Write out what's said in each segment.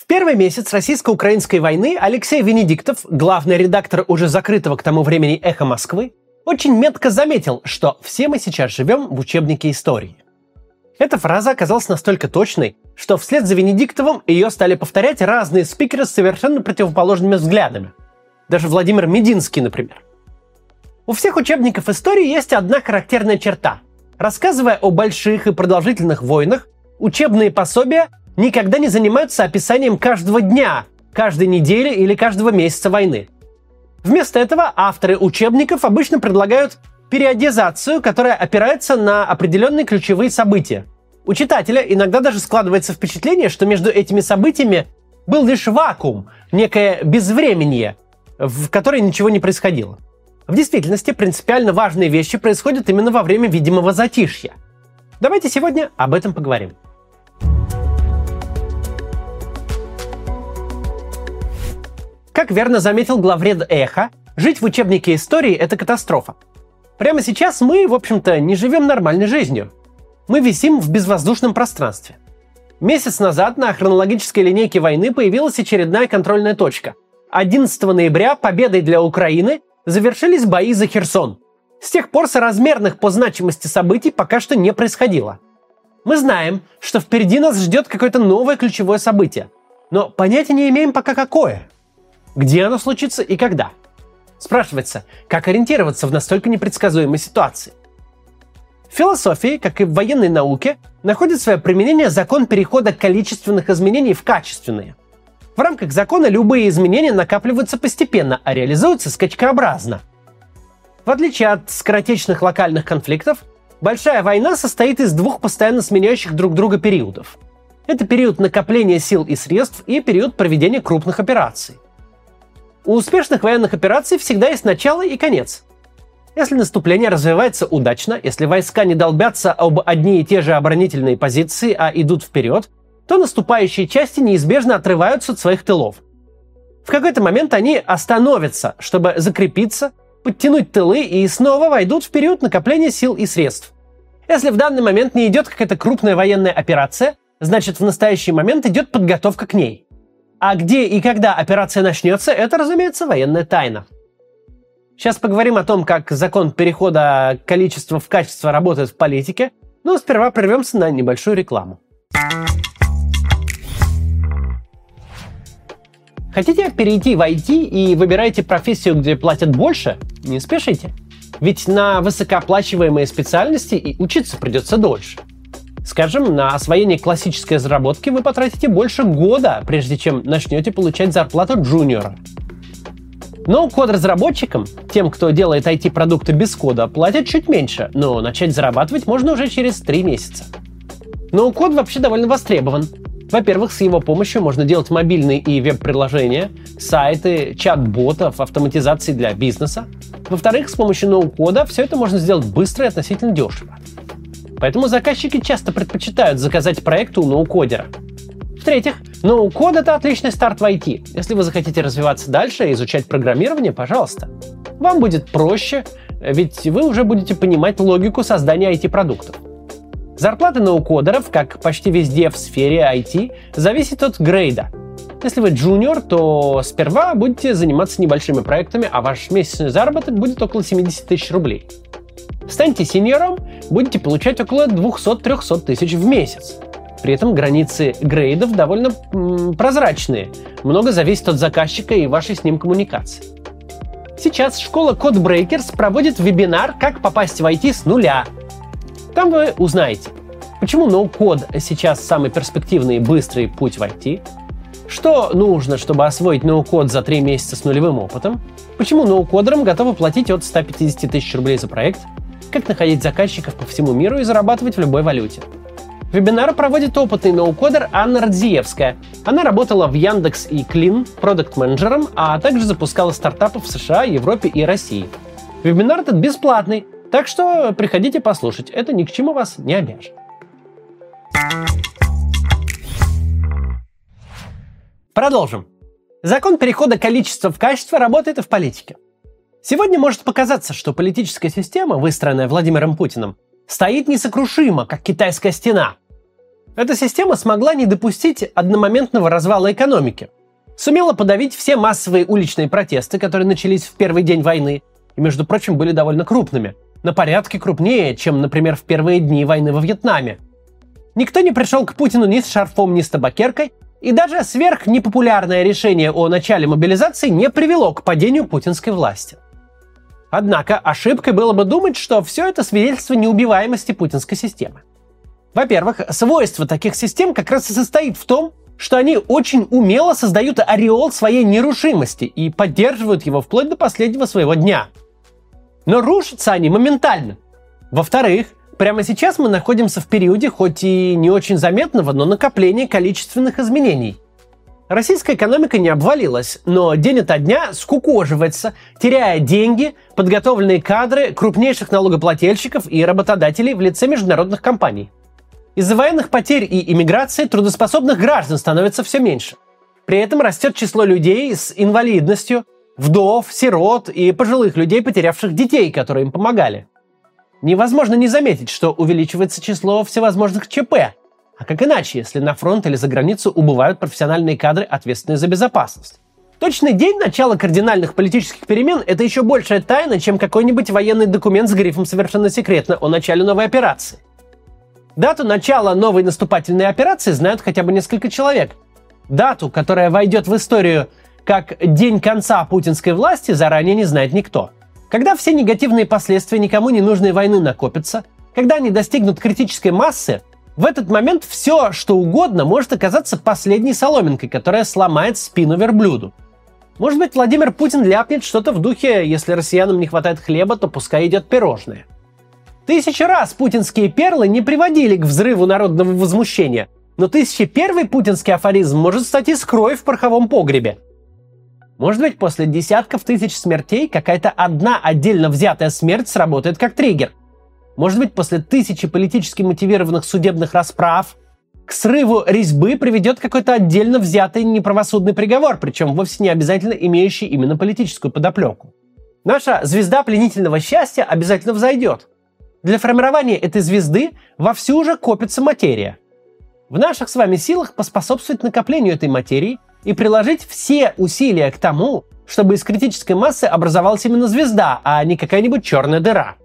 В первый месяц российско-украинской войны Алексей Венедиктов, главный редактор уже закрытого к тому времени «Эхо Москвы», очень метко заметил, что все мы сейчас живем в учебнике истории. Эта фраза оказалась настолько точной, что вслед за Венедиктовым ее стали повторять разные спикеры с совершенно противоположными взглядами. Даже Владимир Мединский, например. У всех учебников истории есть одна характерная черта. Рассказывая о больших и продолжительных войнах, учебные пособия никогда не занимаются описанием каждого дня, каждой недели или каждого месяца войны. Вместо этого авторы учебников обычно предлагают периодизацию, которая опирается на определенные ключевые события. У читателя иногда даже складывается впечатление, что между этими событиями был лишь вакуум, некое безвременье, в которое ничего не происходило. В действительности принципиально важные вещи происходят именно во время видимого затишья. Давайте сегодня об этом поговорим. Как верно заметил главред Эхо, жить в учебнике истории – это катастрофа. Прямо сейчас мы, в общем-то, не живем нормальной жизнью. Мы висим в безвоздушном пространстве. Месяц назад на хронологической линейке войны появилась очередная контрольная точка. 11 ноября победой для Украины завершились бои за Херсон. С тех пор соразмерных по значимости событий пока что не происходило. Мы знаем, что впереди нас ждет какое-то новое ключевое событие, но понятия не имеем пока какое. Где оно случится и когда – Спрашивается, как ориентироваться в настолько непредсказуемой ситуации? В философии, как и в военной науке, находит свое применение закон перехода количественных изменений в качественные. В рамках закона любые изменения накапливаются постепенно, а реализуются скачкообразно. В отличие от скоротечных локальных конфликтов, большая война состоит из двух постоянно сменяющих друг друга периодов. Это период накопления сил и средств и период проведения крупных операций – у успешных военных операций всегда есть начало и конец. Если наступление развивается удачно, если войска не долбятся об одни и те же оборонительные позиции, а идут вперед, то наступающие части неизбежно отрываются от своих тылов. В какой-то момент они остановятся, чтобы закрепиться, подтянуть тылы и снова войдут в период накопления сил и средств. Если в данный момент не идет какая-то крупная военная операция, значит в настоящий момент идет подготовка к ней. А где и когда операция начнется, это, разумеется, военная тайна. Сейчас поговорим о том, как закон перехода количества в качество работает в политике, но сперва прервемся на небольшую рекламу. Хотите перейти в IT и выбираете профессию, где платят больше? Не спешите. Ведь на высокооплачиваемые специальности и учиться придется дольше. Скажем, на освоение классической разработки вы потратите больше года, прежде чем начнете получать зарплату джуниора. Но код-разработчикам, тем, кто делает IT-продукты без кода, платят чуть меньше, но начать зарабатывать можно уже через 3 месяца. Но код вообще довольно востребован. Во-первых, с его помощью можно делать мобильные и веб-приложения, сайты, чат-ботов, автоматизации для бизнеса. Во-вторых, с помощью ноу-кода все это можно сделать быстро и относительно дешево. Поэтому заказчики часто предпочитают заказать проект у ноу-кодера. В-третьих, ноу-код — это отличный старт в IT. Если вы захотите развиваться дальше и изучать программирование, пожалуйста. Вам будет проще, ведь вы уже будете понимать логику создания IT-продуктов. Зарплата ноу-кодеров, как почти везде в сфере IT, зависит от грейда. Если вы джуниор, то сперва будете заниматься небольшими проектами, а ваш месячный заработок будет около 70 тысяч рублей. Станьте сеньором, будете получать около 200-300 тысяч в месяц. При этом границы грейдов довольно м, прозрачные. Много зависит от заказчика и вашей с ним коммуникации. Сейчас школа Codebreakers проводит вебинар «Как попасть в IT с нуля». Там вы узнаете, почему ноу-код сейчас самый перспективный и быстрый путь в IT, что нужно, чтобы освоить ноу-код за 3 месяца с нулевым опытом, почему ноу-кодерам готовы платить от 150 тысяч рублей за проект – как находить заказчиков по всему миру и зарабатывать в любой валюте. Вебинар проводит опытный ноу-кодер Анна Радзиевская. Она работала в Яндекс и Клин продукт-менеджером, а также запускала стартапы в США, Европе и России. Вебинар этот бесплатный, так что приходите послушать, это ни к чему вас не обяжет. Продолжим. Закон перехода количества в качество работает и в политике. Сегодня может показаться, что политическая система, выстроенная Владимиром Путиным, стоит несокрушимо, как китайская стена. Эта система смогла не допустить одномоментного развала экономики. Сумела подавить все массовые уличные протесты, которые начались в первый день войны, и, между прочим, были довольно крупными. На порядке крупнее, чем, например, в первые дни войны во Вьетнаме. Никто не пришел к Путину ни с шарфом, ни с табакеркой, и даже сверхнепопулярное решение о начале мобилизации не привело к падению путинской власти. Однако ошибкой было бы думать, что все это свидетельство неубиваемости путинской системы. Во-первых, свойство таких систем как раз и состоит в том, что они очень умело создают ореол своей нерушимости и поддерживают его вплоть до последнего своего дня. Но рушатся они моментально. Во-вторых, прямо сейчас мы находимся в периоде, хоть и не очень заметного, но накопления количественных изменений. Российская экономика не обвалилась, но день ото дня скукоживается, теряя деньги, подготовленные кадры крупнейших налогоплательщиков и работодателей в лице международных компаний. Из-за военных потерь и иммиграции трудоспособных граждан становится все меньше. При этом растет число людей с инвалидностью, вдов, сирот и пожилых людей, потерявших детей, которые им помогали. Невозможно не заметить, что увеличивается число всевозможных ЧП. А как иначе, если на фронт или за границу убывают профессиональные кадры, ответственные за безопасность? Точный день начала кардинальных политических перемен – это еще большая тайна, чем какой-нибудь военный документ с грифом «Совершенно секретно» о начале новой операции. Дату начала новой наступательной операции знают хотя бы несколько человек. Дату, которая войдет в историю как день конца путинской власти, заранее не знает никто – когда все негативные последствия никому не нужной войны накопятся, когда они достигнут критической массы, в этот момент все, что угодно, может оказаться последней соломинкой, которая сломает спину верблюду. Может быть, Владимир Путин ляпнет что-то в духе «если россиянам не хватает хлеба, то пускай идет пирожное». Тысячи раз путинские перлы не приводили к взрыву народного возмущения, но тысячи первый путинский афоризм может стать искрой в пороховом погребе – может быть, после десятков тысяч смертей какая-то одна отдельно взятая смерть сработает как триггер. Может быть, после тысячи политически мотивированных судебных расправ к срыву резьбы приведет какой-то отдельно взятый неправосудный приговор, причем вовсе не обязательно имеющий именно политическую подоплеку. Наша звезда пленительного счастья обязательно взойдет. Для формирования этой звезды вовсю уже копится материя. В наших с вами силах поспособствовать накоплению этой материи – и приложить все усилия к тому, чтобы из критической массы образовалась именно звезда, а не какая-нибудь черная дыра.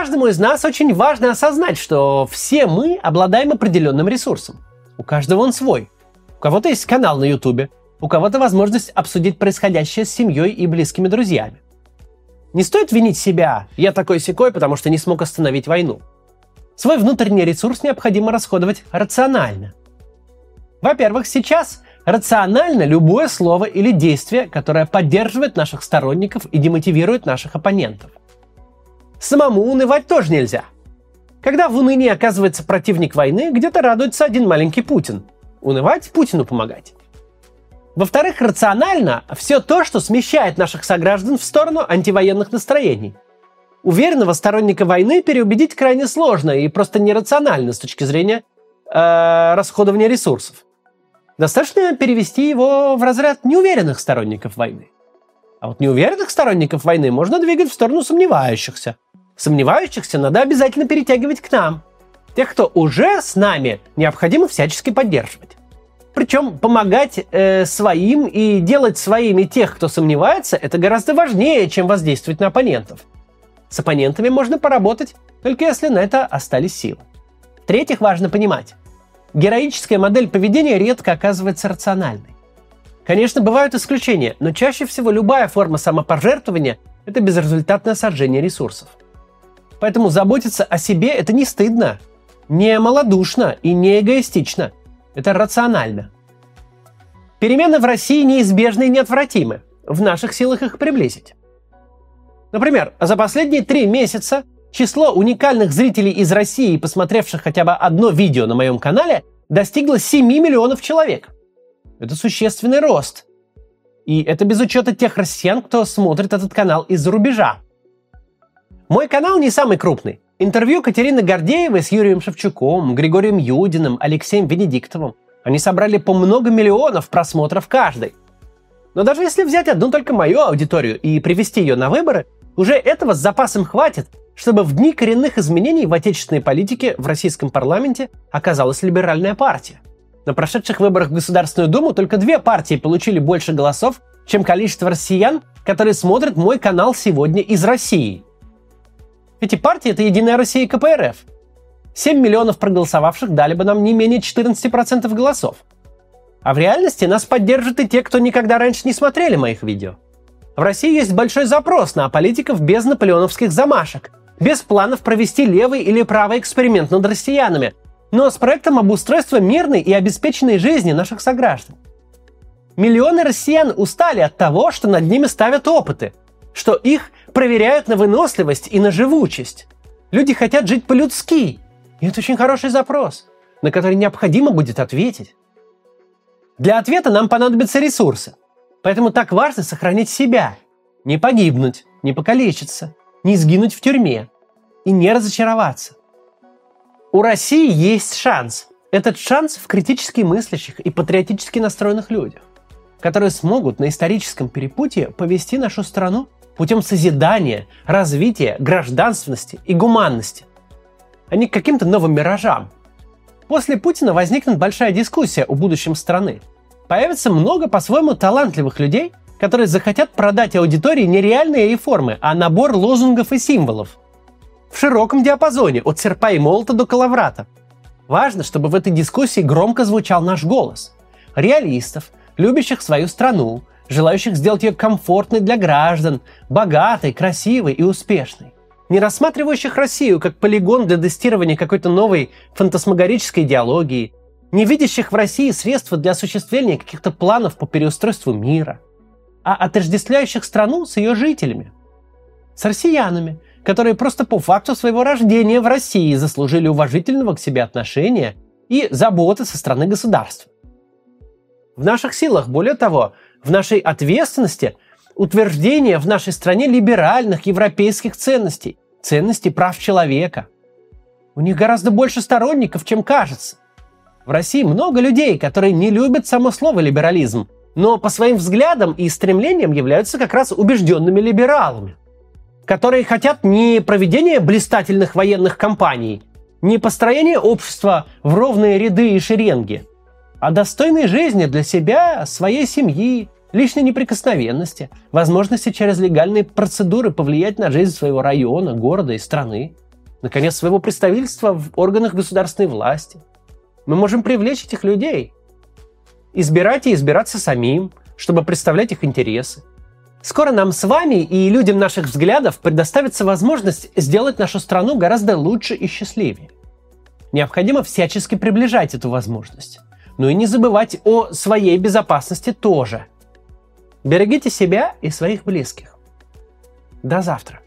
Каждому из нас очень важно осознать, что все мы обладаем определенным ресурсом. У каждого он свой. У кого-то есть канал на Ютубе, у кого-то возможность обсудить происходящее с семьей и близкими друзьями. Не стоит винить себя, я такой секой, потому что не смог остановить войну. Свой внутренний ресурс необходимо расходовать рационально. Во-первых, сейчас рационально любое слово или действие, которое поддерживает наших сторонников и демотивирует наших оппонентов. Самому унывать тоже нельзя. Когда в унынии оказывается противник войны, где-то радуется один маленький Путин. Унывать Путину помогать. Во-вторых, рационально все то, что смещает наших сограждан в сторону антивоенных настроений – Уверенного сторонника войны переубедить крайне сложно и просто нерационально с точки зрения э, расходования ресурсов. Достаточно перевести его в разряд неуверенных сторонников войны. А вот неуверенных сторонников войны можно двигать в сторону сомневающихся. Сомневающихся надо обязательно перетягивать к нам. Тех, кто уже с нами, необходимо всячески поддерживать. Причем помогать э, своим и делать своими тех, кто сомневается, это гораздо важнее, чем воздействовать на оппонентов. С оппонентами можно поработать, только если на это остались силы. В-третьих, важно понимать, героическая модель поведения редко оказывается рациональной. Конечно, бывают исключения, но чаще всего любая форма самопожертвования – это безрезультатное сожжение ресурсов. Поэтому заботиться о себе – это не стыдно, не малодушно и не эгоистично. Это рационально. Перемены в России неизбежны и неотвратимы. В наших силах их приблизить. Например, за последние три месяца число уникальных зрителей из России, посмотревших хотя бы одно видео на моем канале, достигло 7 миллионов человек. Это существенный рост. И это без учета тех россиян, кто смотрит этот канал из-за рубежа. Мой канал не самый крупный. Интервью Катерины Гордеевой с Юрием Шевчуком, Григорием Юдиным, Алексеем Венедиктовым. Они собрали по много миллионов просмотров каждый. Но даже если взять одну только мою аудиторию и привести ее на выборы, Уже этого с запасом хватит, чтобы в дни коренных изменений в отечественной политике в российском парламенте оказалась либеральная партия. На прошедших выборах в Государственную Думу только две партии получили больше голосов, чем количество россиян, которые смотрят мой канал сегодня из России. Эти партии – это Единая Россия и КПРФ. 7 миллионов проголосовавших дали бы нам не менее 14% голосов. А в реальности нас поддержат и те, кто никогда раньше не смотрели моих видео. В России есть большой запрос на политиков без наполеоновских замашек, без планов провести левый или правый эксперимент над россиянами, но с проектом обустройства мирной и обеспеченной жизни наших сограждан. Миллионы россиян устали от того, что над ними ставят опыты, что их проверяют на выносливость и на живучесть. Люди хотят жить по-людски. И это очень хороший запрос, на который необходимо будет ответить. Для ответа нам понадобятся ресурсы. Поэтому так важно сохранить себя, не погибнуть, не покалечиться, не сгинуть в тюрьме и не разочароваться. У России есть шанс. Этот шанс в критически мыслящих и патриотически настроенных людях, которые смогут на историческом перепутье повести нашу страну путем созидания, развития, гражданственности и гуманности, а не к каким-то новым миражам. После Путина возникнет большая дискуссия о будущем страны. Появится много по-своему талантливых людей, которые захотят продать аудитории не реальные реформы, а набор лозунгов и символов. В широком диапазоне, от серпа и молота до коловрата. Важно, чтобы в этой дискуссии громко звучал наш голос. Реалистов, любящих свою страну, желающих сделать ее комфортной для граждан, богатой, красивой и успешной. Не рассматривающих Россию как полигон для тестирования какой-то новой фантасмагорической идеологии, не видящих в России средства для осуществления каких-то планов по переустройству мира – а отождествляющих страну с ее жителями. С россиянами, которые просто по факту своего рождения в России заслужили уважительного к себе отношения и заботы со стороны государства. В наших силах, более того, в нашей ответственности утверждение в нашей стране либеральных европейских ценностей, ценностей прав человека. У них гораздо больше сторонников, чем кажется. В России много людей, которые не любят само слово либерализм, но по своим взглядам и стремлениям являются как раз убежденными либералами, которые хотят не проведения блистательных военных кампаний, не построения общества в ровные ряды и шеренги, а достойной жизни для себя, своей семьи, личной неприкосновенности, возможности через легальные процедуры повлиять на жизнь своего района, города и страны, наконец, своего представительства в органах государственной власти. Мы можем привлечь этих людей – избирать и избираться самим, чтобы представлять их интересы. Скоро нам с вами и людям наших взглядов предоставится возможность сделать нашу страну гораздо лучше и счастливее. Необходимо всячески приближать эту возможность. Но и не забывать о своей безопасности тоже. Берегите себя и своих близких. До завтра.